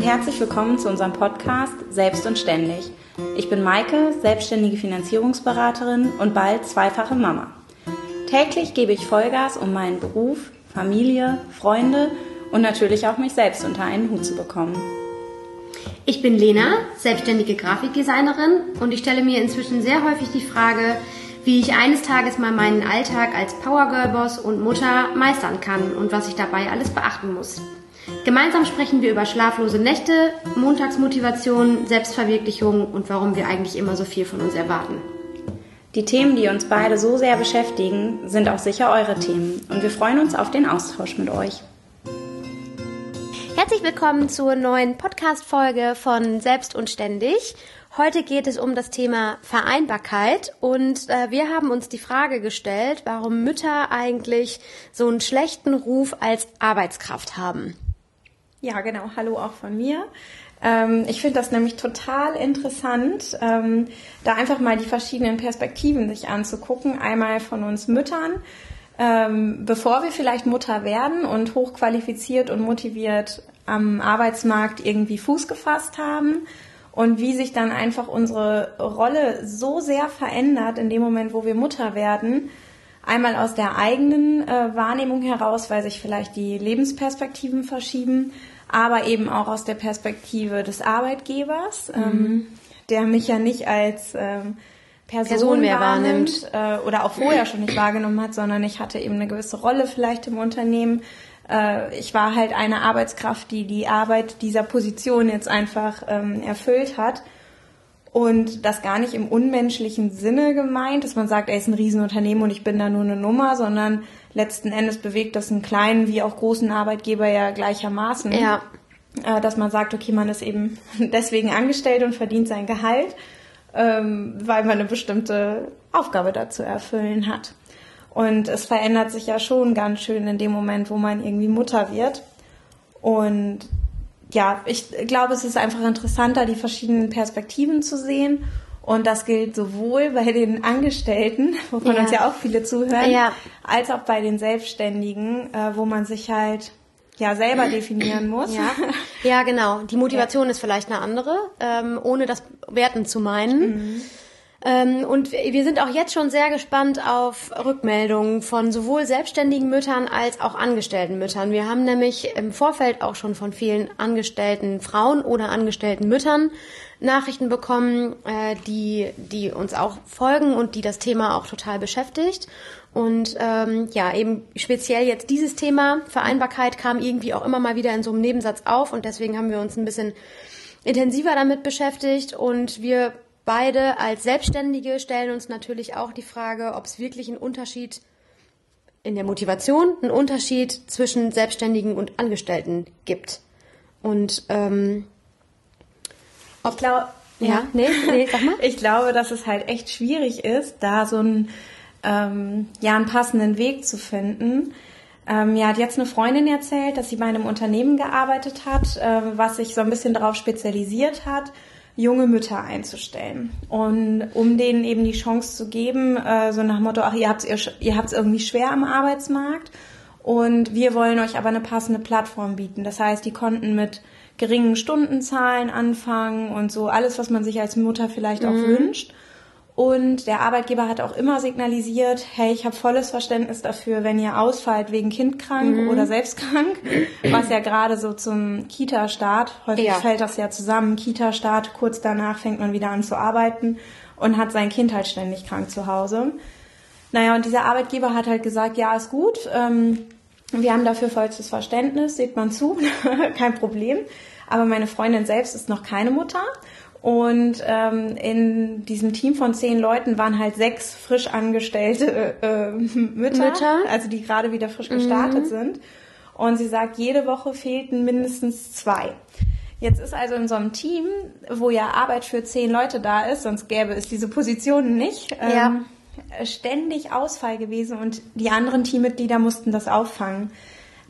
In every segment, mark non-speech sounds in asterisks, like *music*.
und herzlich willkommen zu unserem Podcast Selbst und Ständig. Ich bin Maike, selbstständige Finanzierungsberaterin und bald zweifache Mama. Täglich gebe ich Vollgas, um meinen Beruf, Familie, Freunde und natürlich auch mich selbst unter einen Hut zu bekommen. Ich bin Lena, selbstständige Grafikdesignerin und ich stelle mir inzwischen sehr häufig die Frage, wie ich eines Tages mal meinen Alltag als Powergirl-Boss und Mutter meistern kann und was ich dabei alles beachten muss. Gemeinsam sprechen wir über schlaflose Nächte, Montagsmotivation, Selbstverwirklichung und warum wir eigentlich immer so viel von uns erwarten. Die Themen, die uns beide so sehr beschäftigen, sind auch sicher eure Themen und wir freuen uns auf den Austausch mit euch. Herzlich willkommen zur neuen Podcast-Folge von Selbst und Ständig. Heute geht es um das Thema Vereinbarkeit und äh, wir haben uns die Frage gestellt, warum Mütter eigentlich so einen schlechten Ruf als Arbeitskraft haben. Ja, genau. Hallo auch von mir. Ähm, ich finde das nämlich total interessant, ähm, da einfach mal die verschiedenen Perspektiven sich anzugucken. Einmal von uns Müttern, ähm, bevor wir vielleicht Mutter werden und hochqualifiziert und motiviert am Arbeitsmarkt irgendwie Fuß gefasst haben und wie sich dann einfach unsere Rolle so sehr verändert in dem Moment, wo wir Mutter werden. Einmal aus der eigenen äh, Wahrnehmung heraus, weil sich vielleicht die Lebensperspektiven verschieben aber eben auch aus der Perspektive des Arbeitgebers, mhm. ähm, der mich ja nicht als ähm, Person, Person mehr wahrnimmt äh, oder auch vorher schon nicht wahrgenommen hat, sondern ich hatte eben eine gewisse Rolle vielleicht im Unternehmen. Äh, ich war halt eine Arbeitskraft, die die Arbeit dieser Position jetzt einfach ähm, erfüllt hat. Und das gar nicht im unmenschlichen Sinne gemeint, dass man sagt, er ist ein Riesenunternehmen und ich bin da nur eine Nummer, sondern letzten Endes bewegt das einen kleinen wie auch großen Arbeitgeber ja gleichermaßen. Ja. Äh, dass man sagt, okay, man ist eben *laughs* deswegen angestellt und verdient sein Gehalt, ähm, weil man eine bestimmte Aufgabe dazu erfüllen hat. Und es verändert sich ja schon ganz schön in dem Moment, wo man irgendwie Mutter wird. Und ja, ich glaube, es ist einfach interessanter, die verschiedenen Perspektiven zu sehen. Und das gilt sowohl bei den Angestellten, *laughs* wovon ja. uns ja auch viele zuhören, ja. als auch bei den Selbstständigen, äh, wo man sich halt ja selber *clears throat* definieren muss. Ja, ja genau. Die *laughs* Motivation ja. ist vielleicht eine andere, ähm, ohne das werten zu meinen. Mhm. Ähm, und wir sind auch jetzt schon sehr gespannt auf Rückmeldungen von sowohl selbstständigen Müttern als auch angestellten Müttern. Wir haben nämlich im Vorfeld auch schon von vielen angestellten Frauen oder angestellten Müttern Nachrichten bekommen, äh, die, die uns auch folgen und die das Thema auch total beschäftigt. Und ähm, ja, eben speziell jetzt dieses Thema Vereinbarkeit kam irgendwie auch immer mal wieder in so einem Nebensatz auf und deswegen haben wir uns ein bisschen intensiver damit beschäftigt und wir beide als Selbstständige stellen uns natürlich auch die Frage, ob es wirklich einen Unterschied in der Motivation, einen Unterschied zwischen Selbstständigen und Angestellten gibt. Und ähm, ob, ich glaube, ja, ja, nee, nee, sag mal. *laughs* ich glaube, dass es halt echt schwierig ist, da so einen, ähm, ja, einen passenden Weg zu finden. Ähm, mir hat jetzt eine Freundin erzählt, dass sie bei einem Unternehmen gearbeitet hat, äh, was sich so ein bisschen darauf spezialisiert hat, junge Mütter einzustellen. Und um denen eben die Chance zu geben, äh, so nach dem Motto, ach, ihr habt es ihr habt's irgendwie schwer am Arbeitsmarkt und wir wollen euch aber eine passende Plattform bieten. Das heißt, die konnten mit geringen Stundenzahlen anfangen und so alles, was man sich als Mutter vielleicht auch mhm. wünscht. Und der Arbeitgeber hat auch immer signalisiert, hey, ich habe volles Verständnis dafür, wenn ihr ausfallt wegen kindkrank mhm. oder selbstkrank, was ja gerade so zum Kita-Start, häufig ja. fällt das ja zusammen, Kita-Start, kurz danach fängt man wieder an zu arbeiten und hat sein Kind halt ständig krank zu Hause. Naja, und dieser Arbeitgeber hat halt gesagt, ja, ist gut, ähm, wir haben dafür vollstes Verständnis, seht man zu, *laughs* kein Problem. Aber meine Freundin selbst ist noch keine Mutter und ähm, in diesem Team von zehn Leuten waren halt sechs frisch angestellte äh, *laughs* Mütter, Mütter, also die gerade wieder frisch gestartet mhm. sind. Und sie sagt, jede Woche fehlten mindestens zwei. Jetzt ist also in so einem Team, wo ja Arbeit für zehn Leute da ist, sonst gäbe es diese Positionen nicht, ähm, ja. ständig Ausfall gewesen und die anderen Teammitglieder mussten das auffangen.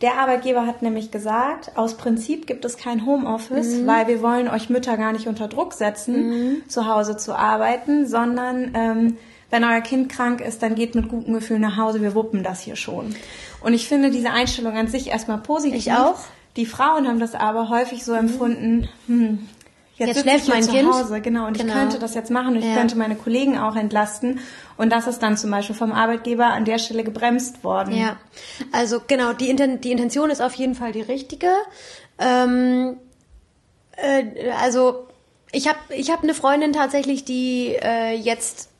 Der Arbeitgeber hat nämlich gesagt, aus Prinzip gibt es kein Homeoffice, mhm. weil wir wollen euch Mütter gar nicht unter Druck setzen, mhm. zu Hause zu arbeiten, sondern ähm, wenn euer Kind krank ist, dann geht mit gutem Gefühl nach Hause, wir wuppen das hier schon. Und ich finde diese Einstellung an sich erstmal positiv. Ich auch. Die Frauen haben das aber häufig so empfunden, hm, jetzt, jetzt schläft mein zu Kind. Hause, genau, und genau. ich könnte das jetzt machen und ja. ich könnte meine Kollegen auch entlasten. Und das ist dann zum Beispiel vom Arbeitgeber an der Stelle gebremst worden. Ja, also genau, die, Inten die Intention ist auf jeden Fall die richtige. Ähm, äh, also ich habe ich hab eine Freundin tatsächlich, die äh, jetzt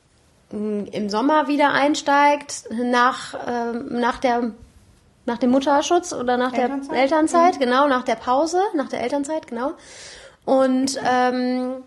mh, im Sommer wieder einsteigt, nach, äh, nach der nach dem Mutterschutz oder nach Elternzeit? der Elternzeit, mhm. genau, nach der Pause, nach der Elternzeit, genau. Und ähm,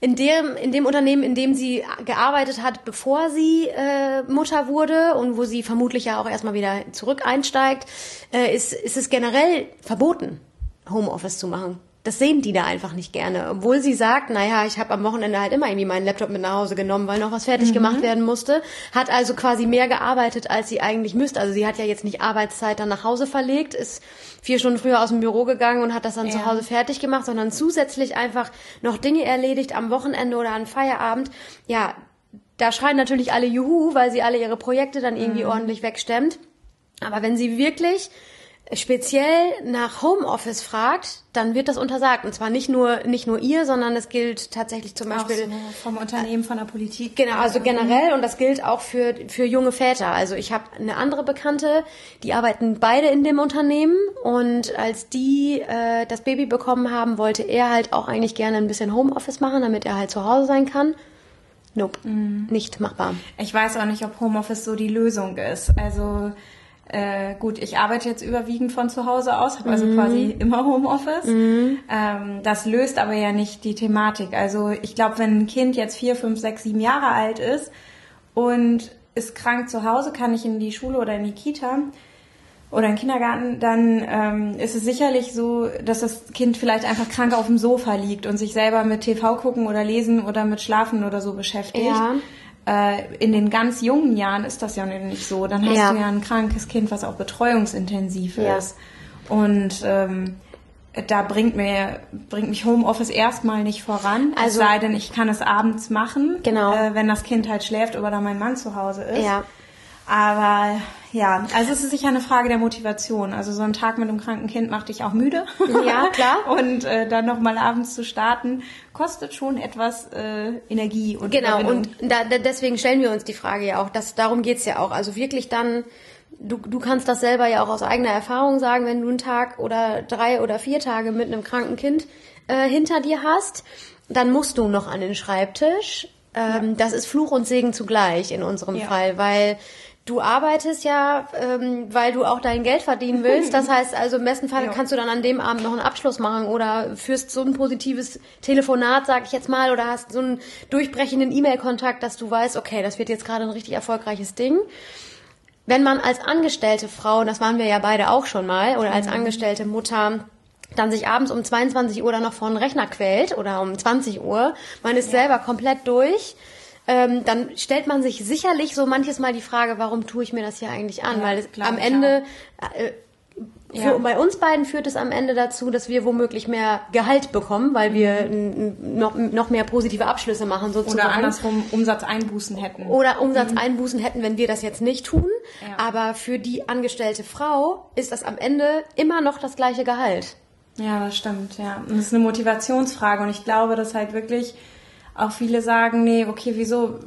in dem, in dem Unternehmen, in dem sie gearbeitet hat, bevor sie äh, Mutter wurde und wo sie vermutlich ja auch erstmal wieder zurück einsteigt, äh, ist, ist es generell verboten, Homeoffice zu machen das sehen die da einfach nicht gerne. Obwohl sie sagt, naja, ich habe am Wochenende halt immer irgendwie meinen Laptop mit nach Hause genommen, weil noch was fertig mhm. gemacht werden musste. Hat also quasi mehr gearbeitet, als sie eigentlich müsste. Also sie hat ja jetzt nicht Arbeitszeit dann nach Hause verlegt, ist vier Stunden früher aus dem Büro gegangen und hat das dann ja. zu Hause fertig gemacht, sondern zusätzlich einfach noch Dinge erledigt am Wochenende oder an Feierabend. Ja, da schreien natürlich alle Juhu, weil sie alle ihre Projekte dann irgendwie mhm. ordentlich wegstemmt. Aber wenn sie wirklich speziell nach Homeoffice fragt, dann wird das untersagt. Und zwar nicht nur, nicht nur ihr, sondern es gilt tatsächlich zum Beispiel. So vom Unternehmen, von der Politik. Genau, also generell und das gilt auch für, für junge Väter. Also ich habe eine andere Bekannte, die arbeiten beide in dem Unternehmen und als die äh, das Baby bekommen haben, wollte er halt auch eigentlich gerne ein bisschen Homeoffice machen, damit er halt zu Hause sein kann. Nope, mm. nicht machbar. Ich weiß auch nicht, ob Homeoffice so die Lösung ist. Also äh, gut, ich arbeite jetzt überwiegend von zu Hause aus, habe also mhm. quasi immer Homeoffice. Mhm. Ähm, das löst aber ja nicht die Thematik. Also ich glaube, wenn ein Kind jetzt vier, fünf, sechs, sieben Jahre alt ist und ist krank zu Hause, kann ich in die Schule oder in die Kita oder in den Kindergarten, dann ähm, ist es sicherlich so, dass das Kind vielleicht einfach krank auf dem Sofa liegt und sich selber mit TV gucken oder lesen oder mit Schlafen oder so beschäftigt. Ja in den ganz jungen Jahren ist das ja nicht so. Dann hast ja. du ja ein krankes Kind, was auch betreuungsintensiv ja. ist. Und ähm, da bringt mir bringt mich Homeoffice erstmal nicht voran. Also, es sei denn, ich kann es abends machen, genau. äh, wenn das Kind halt schläft oder mein Mann zu Hause ist. Ja. Aber ja, also es ist sicher eine Frage der Motivation. Also so ein Tag mit einem kranken Kind macht dich auch müde. Ja, klar. *laughs* und äh, dann nochmal abends zu starten, kostet schon etwas äh, Energie und Genau, und da, deswegen stellen wir uns die Frage ja auch. Dass, darum geht's ja auch. Also wirklich dann, du, du kannst das selber ja auch aus eigener Erfahrung sagen, wenn du einen Tag oder drei oder vier Tage mit einem kranken Kind äh, hinter dir hast, dann musst du noch an den Schreibtisch. Ähm, ja. Das ist Fluch und Segen zugleich in unserem ja. Fall, weil Du arbeitest ja, ähm, weil du auch dein Geld verdienen willst. Das *laughs* heißt also, im besten Fall ja. kannst du dann an dem Abend noch einen Abschluss machen oder führst so ein positives Telefonat, sag ich jetzt mal, oder hast so einen durchbrechenden E-Mail-Kontakt, dass du weißt, okay, das wird jetzt gerade ein richtig erfolgreiches Ding. Wenn man als angestellte Frau, und das waren wir ja beide auch schon mal, oder als mhm. angestellte Mutter dann sich abends um 22 Uhr dann noch vor den Rechner quält oder um 20 Uhr, man ist ja. selber komplett durch ähm, dann stellt man sich sicherlich so manches Mal die Frage, warum tue ich mir das hier eigentlich an? Ja, Weil es am Ende äh, für, ja. bei uns beiden führt es am Ende dazu, dass wir womöglich mehr Gehalt bekommen, weil wir mhm. noch, noch mehr positive Abschlüsse machen sozusagen. Oder andersrum Umsatzeinbußen hätten. Oder Umsatzeinbußen mhm. hätten, wenn wir das jetzt nicht tun. Ja. Aber für die angestellte Frau ist das am Ende immer noch das gleiche Gehalt. Ja, das stimmt, ja. Und das ist eine Motivationsfrage und ich glaube, dass halt wirklich auch viele sagen, nee, okay, wieso,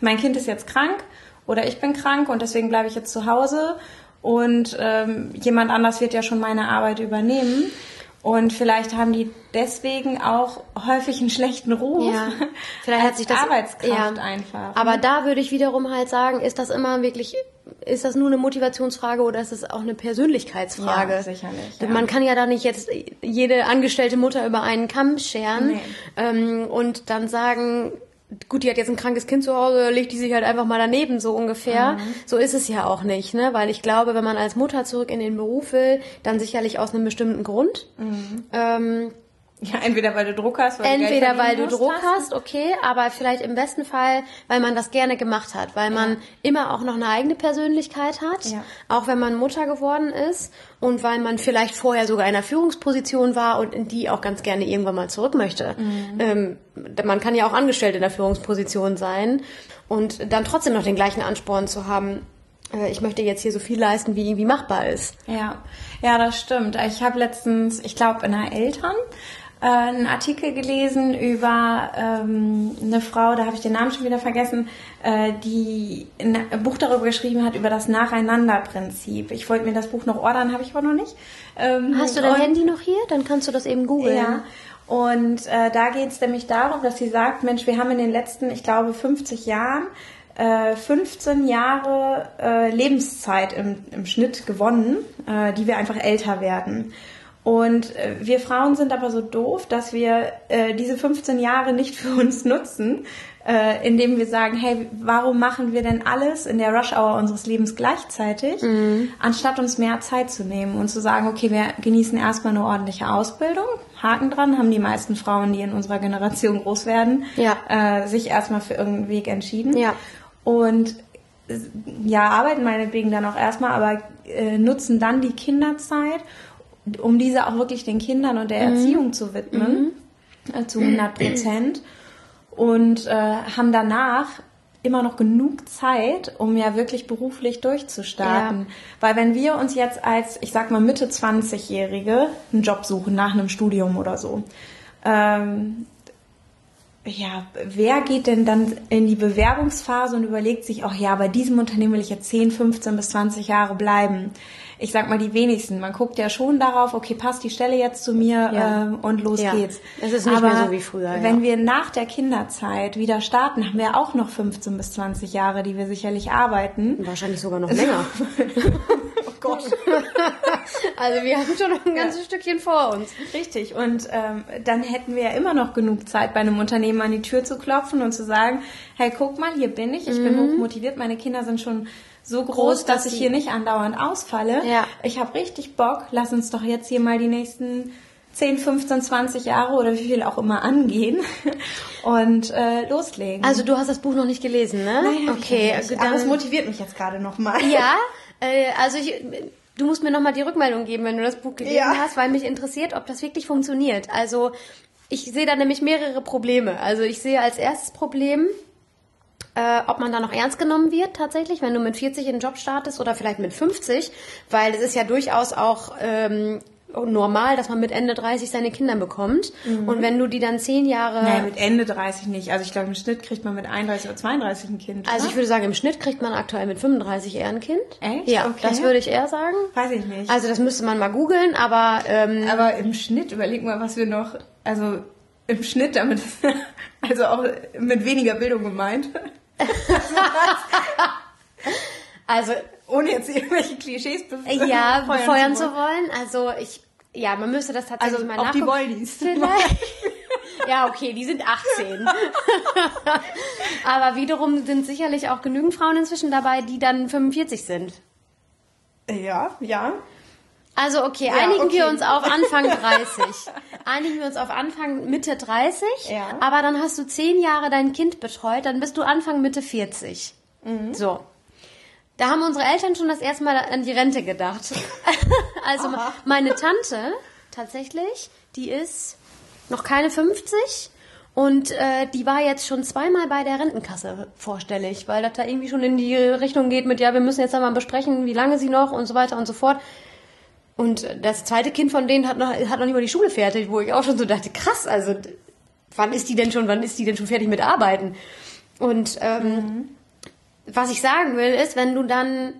mein Kind ist jetzt krank oder ich bin krank und deswegen bleibe ich jetzt zu Hause und ähm, jemand anders wird ja schon meine Arbeit übernehmen. Und vielleicht haben die deswegen auch häufig einen schlechten Ruf. Ja. Vielleicht hat sich das Arbeitskraft ja. einfach. Aber da würde ich wiederum halt sagen, ist das immer wirklich ist das nur eine Motivationsfrage oder ist es auch eine Persönlichkeitsfrage? Ja, sicherlich. Ja. Man kann ja da nicht jetzt jede angestellte Mutter über einen Kamm scheren nee. ähm, und dann sagen, gut, die hat jetzt ein krankes Kind zu Hause, legt die sich halt einfach mal daneben, so ungefähr. Mhm. So ist es ja auch nicht, ne? Weil ich glaube, wenn man als Mutter zurück in den Beruf will, dann sicherlich aus einem bestimmten Grund. Mhm. Ähm, ja, entweder weil du Druck hast, weil entweder du weil du Druck hast. hast, okay, aber vielleicht im besten Fall, weil man das gerne gemacht hat, weil ja. man immer auch noch eine eigene Persönlichkeit hat, ja. auch wenn man Mutter geworden ist und weil man vielleicht vorher sogar in einer Führungsposition war und in die auch ganz gerne irgendwann mal zurück möchte. Mhm. Ähm, man kann ja auch angestellt in der Führungsposition sein und dann trotzdem noch den gleichen Ansporn zu haben, äh, ich möchte jetzt hier so viel leisten, wie irgendwie machbar ist. Ja, ja, das stimmt. Ich habe letztens, ich glaube, in einer Eltern äh, einen Artikel gelesen über ähm, eine Frau, da habe ich den Namen schon wieder vergessen, äh, die ein Buch darüber geschrieben hat, über das Nacheinander-Prinzip. Ich wollte mir das Buch noch ordern, habe ich aber noch nicht. Ähm, Hast du dein Handy noch hier? Dann kannst du das eben googeln. Ja. Und äh, da geht es nämlich darum, dass sie sagt, Mensch, wir haben in den letzten, ich glaube, 50 Jahren 15 äh, Jahre äh, Lebenszeit im, im Schnitt gewonnen, äh, die wir einfach älter werden. Und äh, wir Frauen sind aber so doof, dass wir äh, diese 15 Jahre nicht für uns nutzen, äh, indem wir sagen, hey, warum machen wir denn alles in der Rush-Hour unseres Lebens gleichzeitig, mhm. anstatt uns mehr Zeit zu nehmen und zu sagen, okay, wir genießen erstmal eine ordentliche Ausbildung, Haken dran, haben die meisten Frauen, die in unserer Generation groß werden, ja. äh, sich erstmal für irgendeinen Weg entschieden. Ja. Und ja, arbeiten meinetwegen dann auch erstmal, aber äh, nutzen dann die Kinderzeit, um diese auch wirklich den Kindern und der mhm. Erziehung zu widmen, mhm. äh, zu 100 Prozent. Und äh, haben danach immer noch genug Zeit, um ja wirklich beruflich durchzustarten. Ja. Weil wenn wir uns jetzt als, ich sag mal, Mitte 20-Jährige einen Job suchen nach einem Studium oder so, ähm, ja, wer geht denn dann in die Bewerbungsphase und überlegt sich, ach ja, bei diesem Unternehmen will ich jetzt 10, 15 bis 20 Jahre bleiben? Ich sag mal die wenigsten. Man guckt ja schon darauf, okay, passt die Stelle jetzt zu mir ja. äh, und los ja. geht's. Es ist nicht Aber mehr so wie früher. Wenn wir nach der Kinderzeit wieder starten, haben wir auch noch 15 bis 20 Jahre, die wir sicherlich arbeiten. Wahrscheinlich sogar noch *laughs* länger. oh Gott. *laughs* also wir haben schon noch ein ganzes ja. Stückchen vor uns. Richtig. Und ähm, dann hätten wir ja immer noch genug Zeit, bei einem Unternehmen an die Tür zu klopfen und zu sagen, hey, guck mal, hier bin ich, ich mhm. bin hochmotiviert, meine Kinder sind schon so groß, groß dass, dass ich hier nicht andauernd ausfalle. Ja. Ich habe richtig Bock, lass uns doch jetzt hier mal die nächsten 10, 15, 20 Jahre oder wie viel auch immer angehen *laughs* und äh, loslegen. Also du hast das Buch noch nicht gelesen, ne? Nein, okay. Nicht. Aber es motiviert mich jetzt gerade nochmal. Ja, *laughs* äh, also ich, du musst mir nochmal die Rückmeldung geben, wenn du das Buch gelesen ja. hast, weil mich interessiert, ob das wirklich funktioniert. Also ich sehe da nämlich mehrere Probleme. Also ich sehe als erstes Problem, äh, ob man da noch ernst genommen wird tatsächlich, wenn du mit 40 in den Job startest oder vielleicht mit 50, weil es ist ja durchaus auch ähm, normal, dass man mit Ende 30 seine Kinder bekommt. Mhm. Und wenn du die dann zehn Jahre... Nein, mit Ende 30 nicht. Also ich glaube, im Schnitt kriegt man mit 31 oder 32 ein Kind. Also oder? ich würde sagen, im Schnitt kriegt man aktuell mit 35 eher ein Kind. Echt? Ja, okay. das würde ich eher sagen. Weiß ich nicht. Also das müsste man mal googeln, aber... Ähm, aber im Schnitt, überleg mal, was wir noch... Also im Schnitt damit... *laughs* also auch mit weniger Bildung gemeint. *laughs* also ohne jetzt irgendwelche Klischees befeuern, ja, *laughs* befeuern zu, wollen. Also ich, ja, man müsste das tatsächlich also mal auch nachgucken. die Wolldies. ja, okay, die sind 18. Aber wiederum sind sicherlich auch genügend Frauen inzwischen dabei, die dann 45 sind. Ja, ja. Also okay, ja, einigen okay. wir uns auf Anfang *laughs* 30. einigen wir uns auf Anfang Mitte 30. Ja. Aber dann hast du zehn Jahre dein Kind betreut, dann bist du Anfang Mitte 40. Mhm. So. Da haben unsere Eltern schon das erste Mal an die Rente gedacht. *laughs* also Aha. meine Tante tatsächlich, die ist noch keine 50 und äh, die war jetzt schon zweimal bei der Rentenkasse vorstellig, weil das da irgendwie schon in die Richtung geht mit, ja, wir müssen jetzt einmal besprechen, wie lange sie noch und so weiter und so fort. Und das zweite Kind von denen hat noch, hat noch nicht mal die Schule fertig, wo ich auch schon so dachte, krass, also wann ist die denn schon, wann ist die denn schon fertig mit Arbeiten? Und ähm, mhm. was ich sagen will, ist, wenn du dann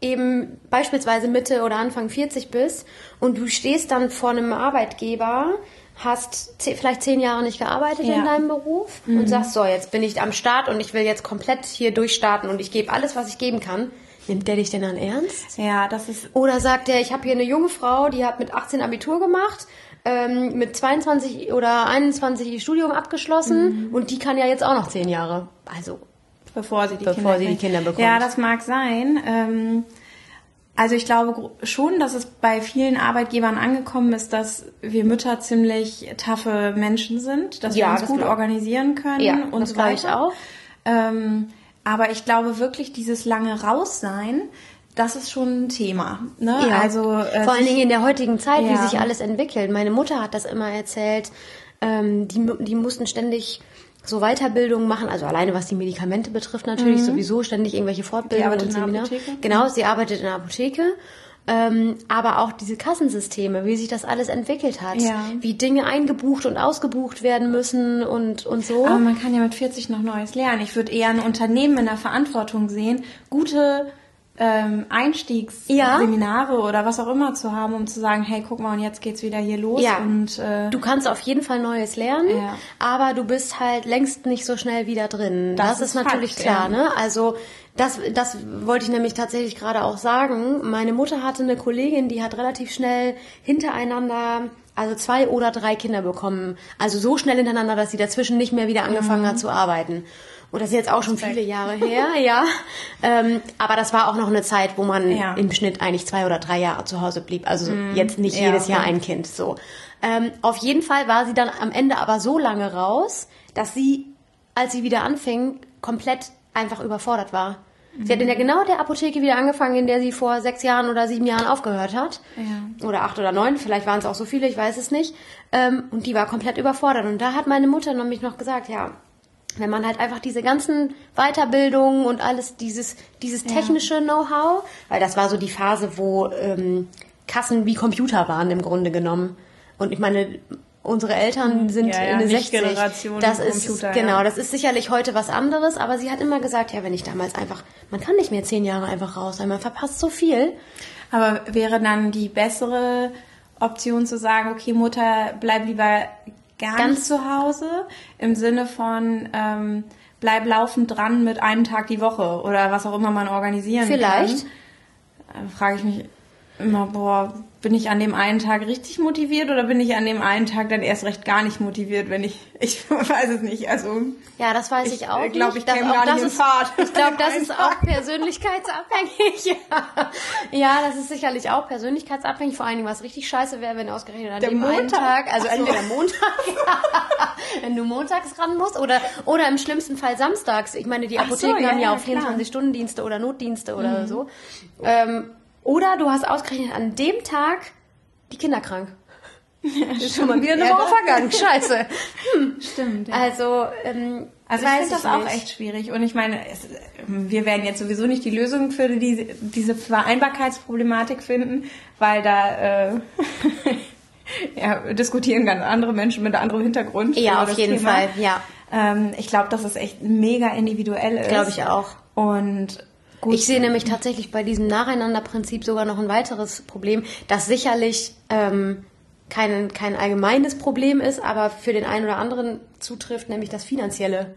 eben beispielsweise Mitte oder Anfang 40 bist und du stehst dann vor einem Arbeitgeber, hast vielleicht zehn Jahre nicht gearbeitet ja. in deinem Beruf mhm. und sagst, so, jetzt bin ich am Start und ich will jetzt komplett hier durchstarten und ich gebe alles, was ich geben kann Nimmt der dich denn dann ernst? Ja, das ist. Oder sagt der, ich habe hier eine junge Frau, die hat mit 18 Abitur gemacht, ähm, mit 22 oder 21 Studium abgeschlossen mhm. und die kann ja jetzt auch noch zehn Jahre. Also bevor sie die, bevor Kinder, sie die Kinder bekommt. Ja, das mag sein. Ähm, also ich glaube schon, dass es bei vielen Arbeitgebern angekommen ist, dass wir Mütter ziemlich taffe Menschen sind, dass ja, wir uns gut glaub. organisieren können ja, und das so weiter. Ich auch. Ähm, aber ich glaube wirklich, dieses lange Raussein, das ist schon ein Thema. Ne? Ja. Also, äh, Vor allen Dingen in der heutigen Zeit, ja. wie sich alles entwickelt. Meine Mutter hat das immer erzählt. Ähm, die, die mussten ständig so Weiterbildungen machen, also alleine was die Medikamente betrifft natürlich, mhm. sowieso ständig irgendwelche Fortbildungen und Seminare. Genau, sie arbeitet in der Apotheke. Ähm, aber auch diese Kassensysteme, wie sich das alles entwickelt hat, ja. wie Dinge eingebucht und ausgebucht werden müssen und, und so. Aber man kann ja mit 40 noch Neues lernen. Ich würde eher ein Unternehmen in der Verantwortung sehen, gute ähm, Einstiegsseminare ja. oder was auch immer zu haben, um zu sagen, hey, guck mal, und jetzt geht's wieder hier los. Ja. Und, äh, du kannst auf jeden Fall Neues lernen, ja. aber du bist halt längst nicht so schnell wieder drin. Das, das ist, ist, natürlich Fakt, klar, ne? Also das, das wollte ich nämlich tatsächlich gerade auch sagen. Meine Mutter hatte eine Kollegin, die hat relativ schnell hintereinander also zwei oder drei Kinder bekommen. Also so schnell hintereinander, dass sie dazwischen nicht mehr wieder angefangen mhm. hat zu arbeiten. Und das ist jetzt auch schon viele Jahre her, *laughs* ja. Ähm, aber das war auch noch eine Zeit, wo man ja. im Schnitt eigentlich zwei oder drei Jahre zu Hause blieb. Also mm. jetzt nicht ja, jedes okay. Jahr ein Kind, so. Ähm, auf jeden Fall war sie dann am Ende aber so lange raus, dass sie, als sie wieder anfing, komplett einfach überfordert war. Sie hat in der mhm. genau der Apotheke wieder angefangen, in der sie vor sechs Jahren oder sieben Jahren aufgehört hat. Ja. Oder acht oder neun, vielleicht waren es auch so viele, ich weiß es nicht. Ähm, und die war komplett überfordert. Und da hat meine Mutter nämlich noch gesagt, ja, wenn man halt einfach diese ganzen Weiterbildungen und alles dieses dieses technische ja. Know-how, weil das war so die Phase, wo ähm, Kassen wie Computer waren im Grunde genommen. Und ich meine, unsere Eltern mhm. sind ja, ja, in der 60. Generation das ist Computer, genau, das ist sicherlich heute was anderes, aber sie hat immer gesagt, ja, wenn ich damals einfach, man kann nicht mehr zehn Jahre einfach raus sein, man verpasst so viel. Aber wäre dann die bessere Option zu sagen, okay, Mutter, bleib lieber ganz, ganz zu Hause im Sinne von ähm, bleib laufend dran mit einem Tag die Woche oder was auch immer man organisieren Vielleicht. kann. Vielleicht. Äh, frage ich mich immer, boah, bin ich an dem einen Tag richtig motiviert oder bin ich an dem einen Tag dann erst recht gar nicht motiviert, wenn ich, *laughs* ich weiß es nicht, also. Ja, das weiß ich, ich auch glaub. Ich glaube, ich käme gar nicht in Fahrt. Ich glaube, das ist *laughs* auch persönlichkeitsabhängig. *laughs* ja. ja, das ist sicherlich auch persönlichkeitsabhängig. Vor allen Dingen, was richtig scheiße wäre, wenn ausgerechnet an Der dem Montag. einen Tag, also so. entweder Montag, wenn du montags ran musst oder, oder im schlimmsten Fall samstags. Ich meine, die Apotheken so, ja, haben ja auch 24-Stunden-Dienste oder Notdienste oder mhm. so. Ähm, oder du hast ausgerechnet an dem Tag die Kinder krank. Ja, ist schon mal wieder eine Woche vergangen. Scheiße. Hm. Stimmt. Ja. Also, ähm, also ich finde das nicht. auch echt schwierig. Und ich meine, es, wir werden jetzt sowieso nicht die Lösung für die, diese Vereinbarkeitsproblematik finden, weil da äh, *laughs* ja, diskutieren ganz andere Menschen mit einem anderen Hintergrund. Ja, auf jeden Thema. Fall, ja. Ähm, ich glaube, dass es echt mega individuell ist. Glaube ich auch. Und Gut. Ich sehe nämlich tatsächlich bei diesem Nacheinanderprinzip sogar noch ein weiteres Problem, das sicherlich ähm, kein, kein allgemeines Problem ist, aber für den einen oder anderen zutrifft, nämlich das finanzielle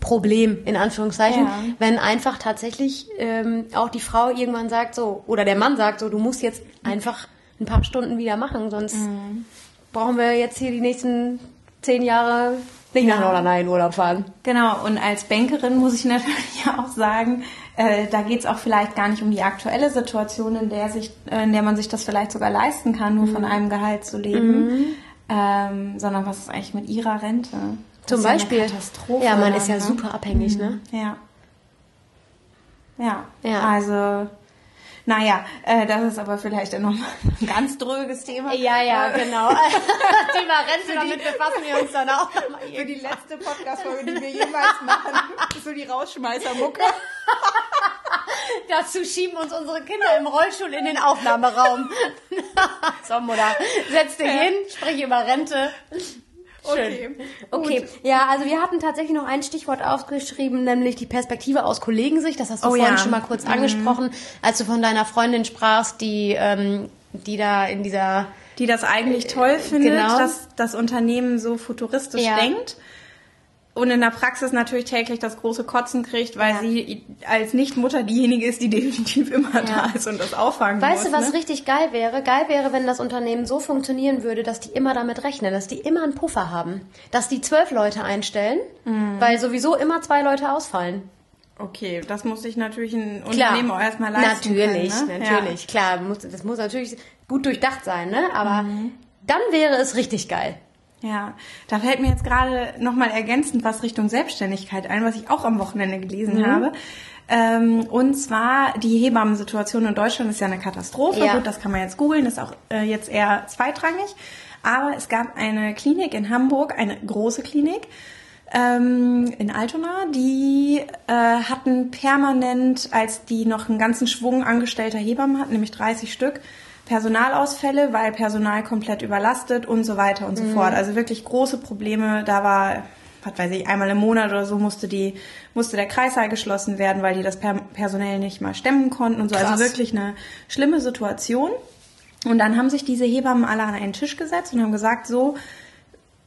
Problem, in Anführungszeichen, ja. wenn einfach tatsächlich ähm, auch die Frau irgendwann sagt so, oder der Mann sagt so, du musst jetzt einfach ein paar Stunden wieder machen, sonst mhm. brauchen wir jetzt hier die nächsten zehn Jahre nicht nach Norderney in Urlaub fahren. Genau, und als Bankerin muss ich natürlich *laughs* auch sagen, äh, da geht es auch vielleicht gar nicht um die aktuelle Situation, in der, sich, äh, in der man sich das vielleicht sogar leisten kann, nur mhm. von einem Gehalt zu leben, mhm. ähm, sondern was ist eigentlich mit ihrer Rente? Das Zum Beispiel. Ja, Katastrophe ja, man ist ja ne? super abhängig, ne? Mhm. Ja. Ja, ja. also naja, äh, das ist aber vielleicht noch ein ganz dröges Thema. Ja, ja, äh, genau. *laughs* Thema Rente, damit befassen wir uns dann auch nochmal. *laughs* Für die letzte Podcast-Folge, die wir jemals machen, so die Rausschmeißermucke. *laughs* Dazu schieben uns unsere Kinder im Rollstuhl in den Aufnahmeraum. so, Mutter, setz dich hin, sprich über Rente. Okay. Okay. Gut. Ja, also wir hatten tatsächlich noch ein Stichwort aufgeschrieben, nämlich die Perspektive aus Kollegensicht. Das hast du oh, vorhin ja. schon mal kurz mhm. angesprochen, als du von deiner Freundin sprachst, die, ähm, die da in dieser die das eigentlich toll findet, genau. dass das Unternehmen so futuristisch ja. denkt und in der Praxis natürlich täglich das große Kotzen kriegt, weil ja. sie als Nichtmutter diejenige ist, die *laughs* definitiv immer ja. da ist und das auffangen weißt muss. Weißt du, was ne? richtig geil wäre? Geil wäre, wenn das Unternehmen so funktionieren würde, dass die immer damit rechnen, dass die immer einen Puffer haben. Dass die zwölf Leute einstellen, mhm. weil sowieso immer zwei Leute ausfallen. Okay, das muss sich natürlich ein klar. Unternehmen auch erstmal leisten Natürlich, können, ne? natürlich. Ja. Klar, muss, das muss natürlich gut durchdacht sein, ne? Aber mhm. dann wäre es richtig geil. Ja, da fällt mir jetzt gerade nochmal ergänzend was Richtung Selbstständigkeit ein, was ich auch am Wochenende gelesen mhm. habe. Ähm, und zwar die Hebammensituation in Deutschland ist ja eine Katastrophe. Ja. Gut, das kann man jetzt googeln, ist auch äh, jetzt eher zweitrangig. Aber es gab eine Klinik in Hamburg, eine große Klinik, ähm, in Altona, die äh, hatten permanent, als die noch einen ganzen Schwung angestellter Hebammen hatten, nämlich 30 Stück, Personalausfälle, weil Personal komplett überlastet und so weiter und so mhm. fort. Also wirklich große Probleme. Da war, was weiß ich, einmal im Monat oder so musste die, musste der Kreißsaal geschlossen werden, weil die das per personell nicht mal stemmen konnten und so. Also Krass. Also wirklich eine schlimme Situation. Und dann haben sich diese Hebammen alle an einen Tisch gesetzt und haben gesagt, so,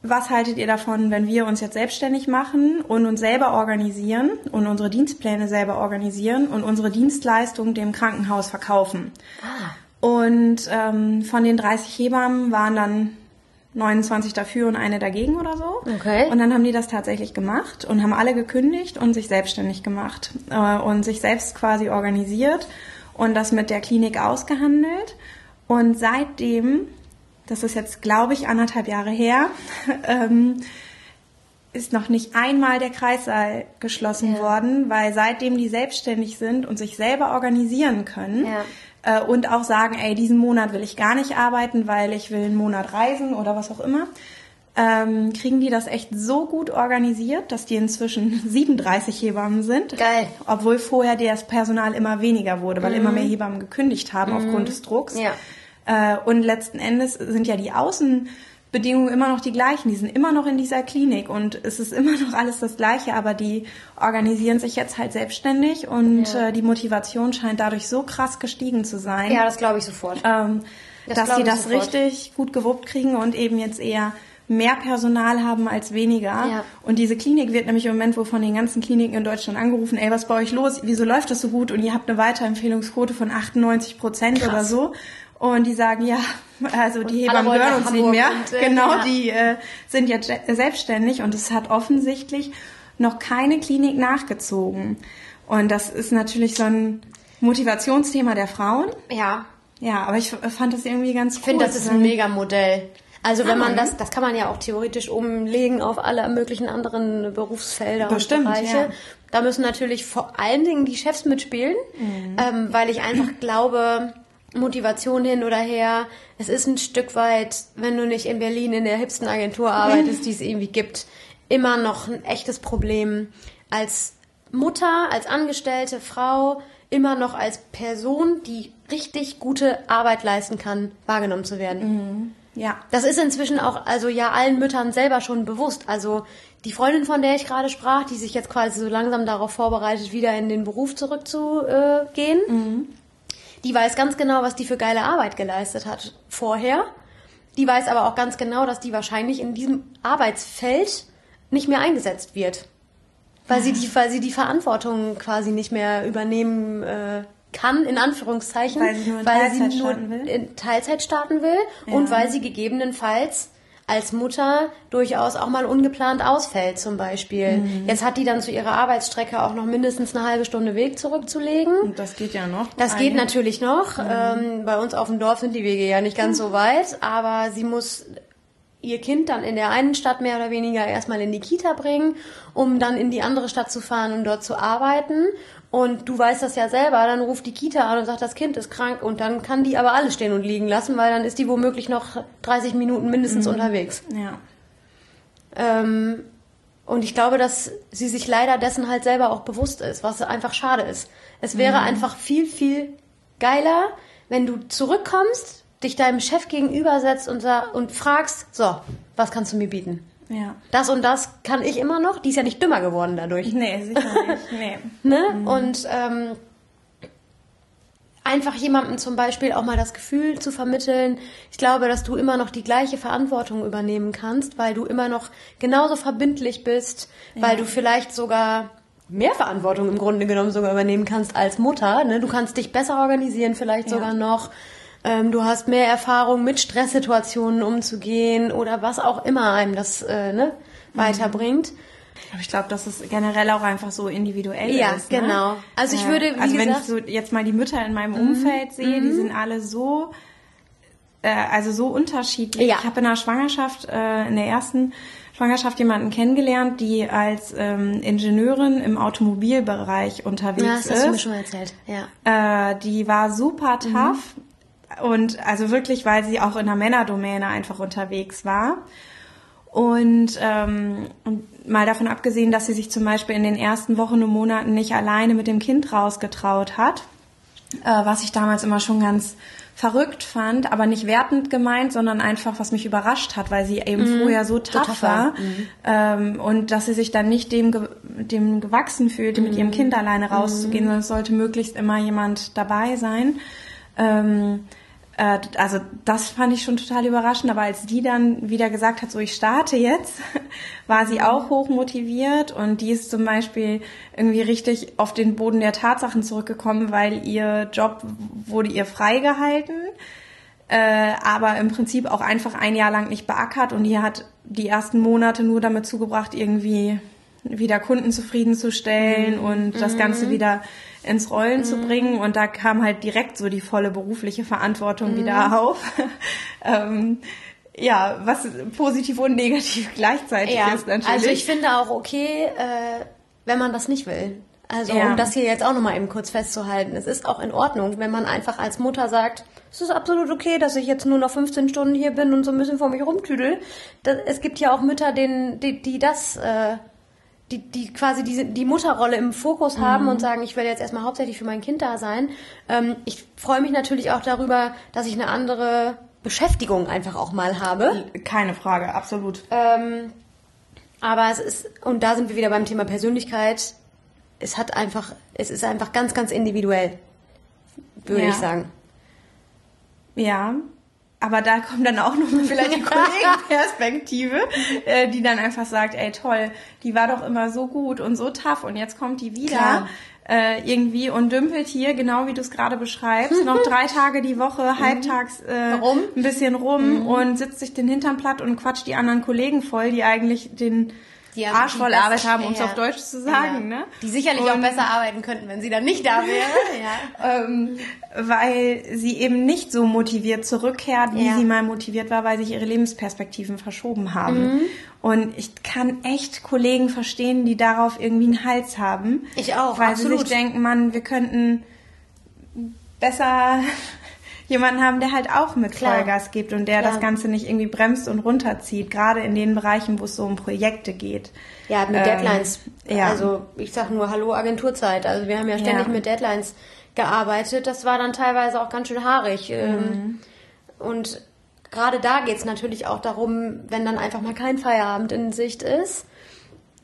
was haltet ihr davon, wenn wir uns jetzt selbstständig machen und uns selber organisieren und unsere Dienstpläne selber organisieren und unsere Dienstleistung dem Krankenhaus verkaufen? Ah. Und ähm, von den 30 Hebammen waren dann 29 dafür und eine dagegen oder so. Okay. Und dann haben die das tatsächlich gemacht und haben alle gekündigt und sich selbstständig gemacht äh, und sich selbst quasi organisiert und das mit der Klinik ausgehandelt. Und seitdem das ist jetzt, glaube ich, anderthalb Jahre her, *laughs* ähm, ist noch nicht einmal der Kreissaal geschlossen ja. worden, weil seitdem die selbstständig sind und sich selber organisieren können ja. Äh, und auch sagen, ey, diesen Monat will ich gar nicht arbeiten, weil ich will einen Monat reisen oder was auch immer, ähm, kriegen die das echt so gut organisiert, dass die inzwischen *laughs* 37 Hebammen sind. Geil. Obwohl vorher das Personal immer weniger wurde, weil mhm. immer mehr Hebammen gekündigt haben mhm. aufgrund des Drucks. Ja. Äh, und letzten Endes sind ja die Außenbedingungen immer noch die gleichen. Die sind immer noch in dieser Klinik und es ist immer noch alles das Gleiche, aber die organisieren sich jetzt halt selbstständig und ja. Äh, die Motivation scheint dadurch so krass gestiegen zu sein. Ja, das glaube ich sofort. Ähm, das dass sie das sofort. richtig gut gewuppt kriegen und eben jetzt eher mehr Personal haben als weniger. Ja. Und diese Klinik wird nämlich im Moment, wo von den ganzen Kliniken in Deutschland angerufen, ey, was bei euch los? Wieso läuft das so gut? Und ihr habt eine Weiterempfehlungsquote von 98 Prozent oder so. Und die sagen, ja, also die Hebammen hören uns nicht mehr. Und, äh, genau, ja. die äh, sind jetzt selbstständig und es hat offensichtlich noch keine Klinik nachgezogen. Und das ist natürlich so ein Motivationsthema der Frauen. Ja. Ja, aber ich fand das irgendwie ganz cool. Ich finde, das ist ein Megamodell. Also wenn man das, das kann man ja auch theoretisch umlegen auf alle möglichen anderen Berufsfelder Bestimmt, und Bereiche. Ja. Da müssen natürlich vor allen Dingen die Chefs mitspielen, mhm. ähm, weil ich einfach glaube, Motivation hin oder her. Es ist ein Stück weit, wenn du nicht in Berlin in der hipsten Agentur arbeitest, die es irgendwie gibt, immer noch ein echtes Problem als Mutter, als angestellte Frau, immer noch als Person, die richtig gute Arbeit leisten kann, wahrgenommen zu werden. Mhm. Ja. Das ist inzwischen auch, also ja, allen Müttern selber schon bewusst. Also die Freundin, von der ich gerade sprach, die sich jetzt quasi so langsam darauf vorbereitet, wieder in den Beruf zurückzugehen, mhm die weiß ganz genau, was die für geile Arbeit geleistet hat vorher. Die weiß aber auch ganz genau, dass die wahrscheinlich in diesem Arbeitsfeld nicht mehr eingesetzt wird. Weil sie die, weil sie die Verantwortung quasi nicht mehr übernehmen äh, kann, in Anführungszeichen. Weil sie nur in, Teilzeit, sie nur in Teilzeit starten will ja. und weil sie gegebenenfalls als Mutter durchaus auch mal ungeplant ausfällt zum Beispiel. Mhm. Jetzt hat die dann zu ihrer Arbeitsstrecke auch noch mindestens eine halbe Stunde Weg zurückzulegen. Und das geht ja noch. Das geht natürlich noch. Mhm. Ähm, bei uns auf dem Dorf sind die Wege ja nicht ganz so weit, aber sie muss ihr Kind dann in der einen Stadt mehr oder weniger erstmal in die Kita bringen, um dann in die andere Stadt zu fahren und dort zu arbeiten. Und du weißt das ja selber, dann ruft die Kita an und sagt, das Kind ist krank und dann kann die aber alles stehen und liegen lassen, weil dann ist die womöglich noch 30 Minuten mindestens mhm. unterwegs. Ja. Ähm, und ich glaube, dass sie sich leider dessen halt selber auch bewusst ist, was einfach schade ist. Es wäre mhm. einfach viel, viel geiler, wenn du zurückkommst, dich deinem Chef gegenübersetzt und, und fragst, so, was kannst du mir bieten? Ja. Das und das kann ich immer noch. Die ist ja nicht dümmer geworden dadurch. Nee, sicher nicht. *laughs* Nee. ne? Mhm. Und ähm, einfach jemandem zum Beispiel auch mal das Gefühl zu vermitteln, ich glaube, dass du immer noch die gleiche Verantwortung übernehmen kannst, weil du immer noch genauso verbindlich bist, ja. weil du vielleicht sogar mehr Verantwortung im Grunde genommen sogar übernehmen kannst als Mutter. Ne? Du kannst dich besser organisieren, vielleicht ja. sogar noch ähm, du hast mehr Erfahrung mit Stresssituationen umzugehen oder was auch immer einem das äh, ne, weiterbringt. Aber ich glaube, dass es generell auch einfach so individuell ja, ist. Ja, ne? genau. Also ich würde, wie also gesagt, wenn ich so jetzt mal die Mütter in meinem mhm. Umfeld sehe, die mhm. sind alle so, äh, also so unterschiedlich. Ja. Ich habe in der Schwangerschaft, äh, in der ersten Schwangerschaft jemanden kennengelernt, die als ähm, Ingenieurin im Automobilbereich unterwegs ja, das ist. Das hast du mir schon erzählt. Ja. Äh, die war super tough. Mhm und also wirklich, weil sie auch in der Männerdomäne einfach unterwegs war. Und ähm, mal davon abgesehen, dass sie sich zum Beispiel in den ersten Wochen und Monaten nicht alleine mit dem Kind rausgetraut hat, äh, was ich damals immer schon ganz verrückt fand, aber nicht wertend gemeint, sondern einfach, was mich überrascht hat, weil sie eben mhm. vorher so tough, so war mhm. ähm, und dass sie sich dann nicht dem, dem gewachsen fühlte, mhm. mit ihrem Kind alleine rauszugehen, mhm. sondern es sollte möglichst immer jemand dabei sein. Ähm, äh, also das fand ich schon total überraschend, aber als die dann wieder gesagt hat, so ich starte jetzt, *laughs* war sie auch hoch motiviert und die ist zum Beispiel irgendwie richtig auf den Boden der Tatsachen zurückgekommen, weil ihr Job wurde ihr freigehalten, äh, aber im Prinzip auch einfach ein Jahr lang nicht beackert und die hat die ersten Monate nur damit zugebracht, irgendwie wieder Kunden zufriedenzustellen mhm. und das Ganze mhm. wieder ins Rollen mhm. zu bringen. Und da kam halt direkt so die volle berufliche Verantwortung mhm. wieder auf. *laughs* ähm, ja, was positiv und negativ *laughs* gleichzeitig ja. ist natürlich. Also ich finde auch okay, äh, wenn man das nicht will. Also ja. um das hier jetzt auch nochmal eben kurz festzuhalten, es ist auch in Ordnung, wenn man einfach als Mutter sagt, es ist absolut okay, dass ich jetzt nur noch 15 Stunden hier bin und so ein bisschen vor mich rumtüdel. Das, es gibt ja auch Mütter, denen, die, die das äh, die, die quasi diese, die Mutterrolle im Fokus haben mhm. und sagen, ich will jetzt erstmal hauptsächlich für mein Kind da sein. Ähm, ich freue mich natürlich auch darüber, dass ich eine andere Beschäftigung einfach auch mal habe. Keine Frage, absolut. Ähm, aber es ist, und da sind wir wieder beim Thema Persönlichkeit, es hat einfach, es ist einfach ganz, ganz individuell, würde ja. ich sagen. Ja, aber da kommt dann auch noch vielleicht die *laughs* Kollegenperspektive, äh, die dann einfach sagt, ey toll, die war doch immer so gut und so tough und jetzt kommt die wieder äh, irgendwie und dümpelt hier, genau wie du es gerade beschreibst, noch drei *laughs* Tage die Woche, mhm. halbtags äh, ein bisschen rum mhm. und sitzt sich den Hintern platt und quatscht die anderen Kollegen voll, die eigentlich den die Arsch voll Arbeit haben, um es auf Deutsch zu sagen. Ja. Ne? Die sicherlich und, auch besser arbeiten könnten, wenn sie dann nicht da wäre. *laughs* ja. ähm, weil sie eben nicht so motiviert zurückkehrt, wie ja. sie mal motiviert war, weil sich ihre Lebensperspektiven verschoben haben. Mhm. Und ich kann echt Kollegen verstehen, die darauf irgendwie einen Hals haben. Ich auch, Weil absolut. sie sich denken, man, wir könnten besser jemanden haben, der halt auch mit Klar. Vollgas gibt und der Klar. das Ganze nicht irgendwie bremst und runterzieht, gerade in den Bereichen, wo es so um Projekte geht. Ja, mit ähm, Deadlines. Ja. Also ich sag nur Hallo Agenturzeit. Also wir haben ja ständig ja. mit Deadlines gearbeitet. Das war dann teilweise auch ganz schön haarig. Ähm, mhm. Und gerade da geht es natürlich auch darum, wenn dann einfach mal kein Feierabend in Sicht ist,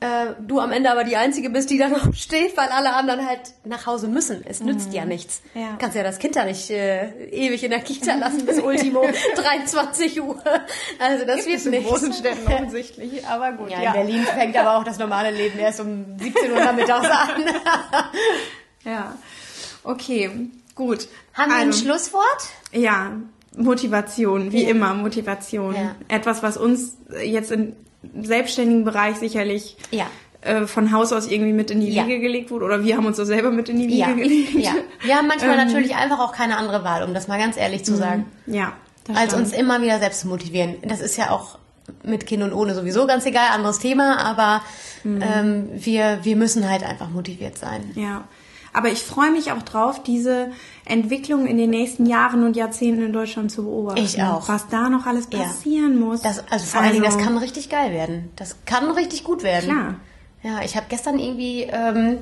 äh, du am Ende aber die Einzige bist, die da noch steht, weil alle anderen halt nach Hause müssen. Es nützt mhm. ja nichts. Ja. Kannst ja das Kind da nicht äh, ewig in der Kita lassen bis Ultimo *laughs* 23 Uhr. Also das Gibt wird es in großen Städten offensichtlich, aber gut. Ja, in Berlin fängt aber auch das normale Leben erst um 17 Uhr nachmittags an. *laughs* ja, okay, gut. Haben wir ein also, Schlusswort? Ja, Motivation, wie ja. immer Motivation. Ja. Etwas, was uns jetzt in selbstständigen Bereich sicherlich ja. äh, von Haus aus irgendwie mit in die ja. Wiege gelegt wurde. Oder wir haben uns das selber mit in die Wiege ja. gelegt. Ja. Wir haben manchmal *laughs* ähm, natürlich einfach auch keine andere Wahl, um das mal ganz ehrlich zu mhm. sagen. Ja. Als stimmt. uns immer wieder selbst zu motivieren. Das ist ja auch mit Kind und ohne sowieso ganz egal, anderes Thema, aber mhm. ähm, wir, wir müssen halt einfach motiviert sein. Ja. Aber ich freue mich auch drauf, diese Entwicklung in den nächsten Jahren und Jahrzehnten in Deutschland zu beobachten. Ich auch. Was da noch alles passieren ja. muss. Das, also vor also, allen Dingen, das kann richtig geil werden. Das kann richtig gut werden. Klar. Ja, ich habe gestern irgendwie ähm,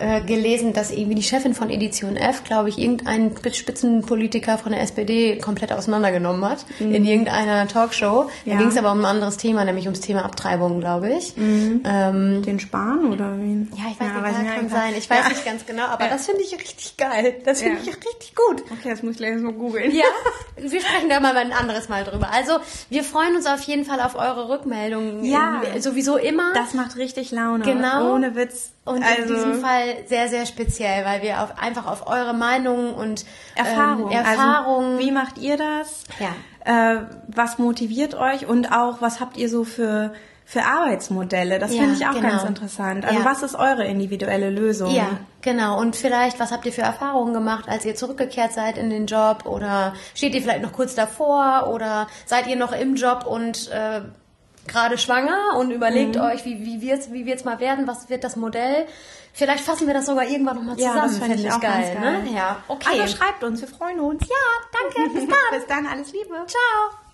äh, gelesen, dass irgendwie die Chefin von Edition F, glaube ich, irgendeinen Spitzenpolitiker von der SPD komplett auseinandergenommen hat mhm. in irgendeiner Talkshow. Ja. Da ging es aber um ein anderes Thema, nämlich ums Thema Abtreibung, glaube ich. Mhm. Ähm, Den Spahn oder wen? Ja, ich weiß ja, nicht, weiß kann sein. Ich weiß ja. nicht ganz genau, aber das finde ich richtig geil. Das finde ich richtig gut. Okay, das muss ich gleich so googeln. Ja, *laughs* wir sprechen da mal ein anderes Mal drüber. Also, wir freuen uns auf jeden Fall auf eure Rückmeldungen. Ja. Sowieso immer. Das macht richtig Laune. Genau. Ohne Witz und also, in diesem Fall sehr, sehr speziell, weil wir auf, einfach auf eure Meinungen und Erfahrung. Ähm, Erfahrung also, wie macht ihr das? Ja. Äh, was motiviert euch und auch was habt ihr so für für Arbeitsmodelle? Das ja, finde ich auch genau. ganz interessant. Also ja. was ist eure individuelle Lösung? Ja, genau. Und vielleicht, was habt ihr für Erfahrungen gemacht, als ihr zurückgekehrt seid in den Job? Oder steht ihr vielleicht noch kurz davor? Oder seid ihr noch im Job und äh, gerade schwanger und überlegt mhm. euch, wie, wie wird es wie wird's mal werden, was wird das Modell. Vielleicht fassen wir das sogar irgendwann nochmal zusammen. Ja, das finde ich, auch geil, geil. Ne? Ja, okay. Also schreibt uns, wir freuen uns. Ja, danke, *laughs* bis dann. bis dann, alles Liebe. Ciao.